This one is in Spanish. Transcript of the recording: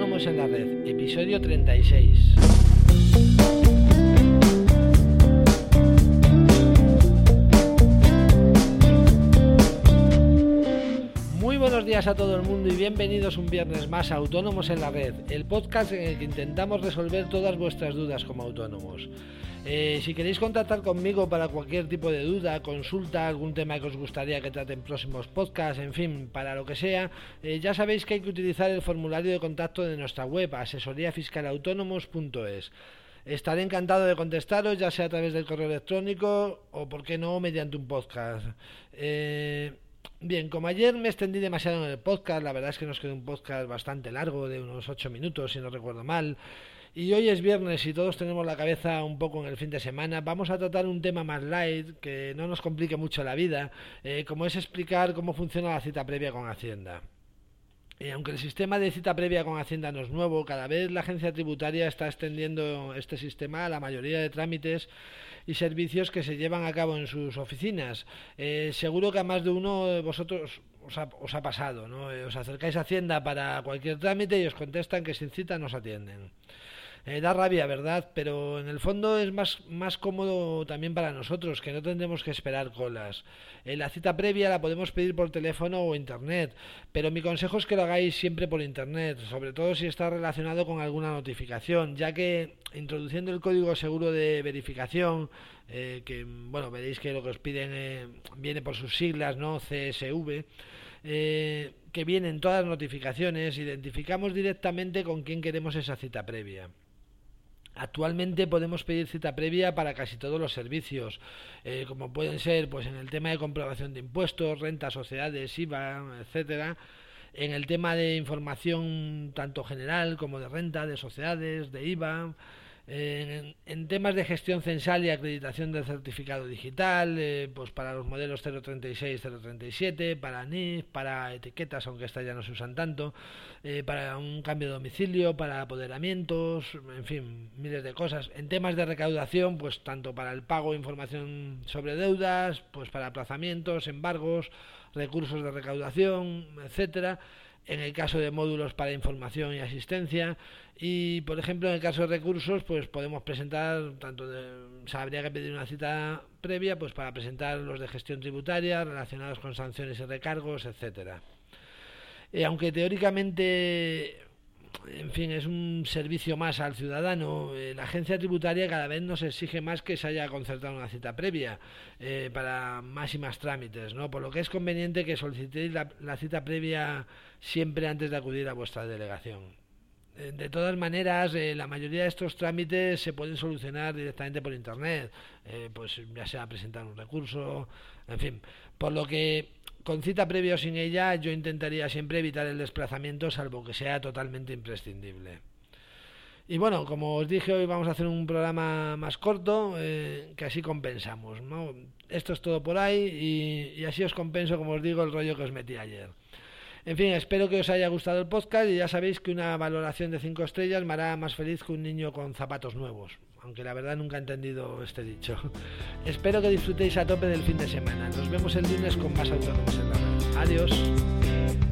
Autónomos en la Red, episodio 36. A todo el mundo y bienvenidos un viernes más a Autónomos en la Red, el podcast en el que intentamos resolver todas vuestras dudas como autónomos. Eh, si queréis contactar conmigo para cualquier tipo de duda, consulta, algún tema que os gustaría que trate en próximos podcasts, en fin, para lo que sea, eh, ya sabéis que hay que utilizar el formulario de contacto de nuestra web, asesoríafiscalautónomos.es. Estaré encantado de contestaros, ya sea a través del correo electrónico o, por qué no, mediante un podcast. Eh, bien, como ayer me extendí demasiado en el podcast, la verdad es que nos quedó un podcast bastante largo, de unos 8 minutos, si no recuerdo mal. Y hoy es viernes y todos tenemos la cabeza un poco en el fin de semana. Vamos a tratar un tema más light, que no nos complique mucho la vida, eh, como es explicar cómo funciona la cita previa con Hacienda. Eh, aunque el sistema de cita previa con Hacienda no es nuevo, cada vez la agencia tributaria está extendiendo este sistema a la mayoría de trámites y servicios que se llevan a cabo en sus oficinas. Eh, seguro que a más de uno de vosotros os ha, pasado, ¿no? os acercáis a Hacienda para cualquier trámite y os contestan que sin cita no os atienden. Eh, da rabia, ¿verdad? Pero en el fondo es más, más cómodo también para nosotros, que no tendremos que esperar colas. Eh, la cita previa la podemos pedir por teléfono o internet, pero mi consejo es que lo hagáis siempre por internet, sobre todo si está relacionado con alguna notificación, ya que introduciendo el código seguro de verificación, eh, que bueno, veréis que lo que os piden viene por sus siglas, ¿no? CSV. que vienen todas las notificaciones, identificamos directamente con quién queremos esa cita previa. Actualmente podemos pedir cita previa para casi todos los servicios, eh, como pueden ser pues en el tema de comprobación de impuestos, rentas, sociedades, IVA, etcétera, en el tema de información tanto general como de renta, de sociedades, de IVA, en, temas de gestión censal y acreditación del certificado digital, eh, pues para los modelos 036, 037, para NIF, para etiquetas, aunque estas ya no se usan tanto, eh, para un cambio de domicilio, para apoderamientos, en fin, miles de cosas. En temas de recaudación, pues tanto para el pago información sobre deudas, pues para aplazamientos, embargos, recursos de recaudación, etcétera en el caso de módulos para información y asistencia. Y por ejemplo en el caso de recursos pues podemos presentar tanto de, o habría que pedir una cita previa pues para presentar los de gestión tributaria relacionados con sanciones y recargos etcétera. Y aunque teóricamente en fin, es un servicio más al ciudadano. Eh, la agencia tributaria cada vez nos exige más que se haya concertado una cita previa eh, para más y más trámites, ¿no? Por lo que es conveniente que solicitéis la, cita previa siempre antes de acudir a vuestra delegación. Eh, de todas maneras, la mayoría de estos trámites se pueden solucionar directamente por Internet, pues ya sea presentar un recurso, en fin. Por lo que con cita previa o sin ella, yo intentaría siempre evitar el desplazamiento, salvo que sea totalmente imprescindible. Y bueno, como os dije, hoy vamos a hacer un programa más corto, eh, que así compensamos. Esto es todo por ahí y así os compenso, como os digo, el rollo que os metí ayer. En fin, espero que os haya gustado el podcast y ya sabéis que una valoración de 5 estrellas me hará más feliz que un niño con zapatos nuevos, aunque la verdad nunca he entendido este dicho. espero que disfrutéis a tope del fin de semana. Nos vemos el lunes con más autónomos en la red. Adiós.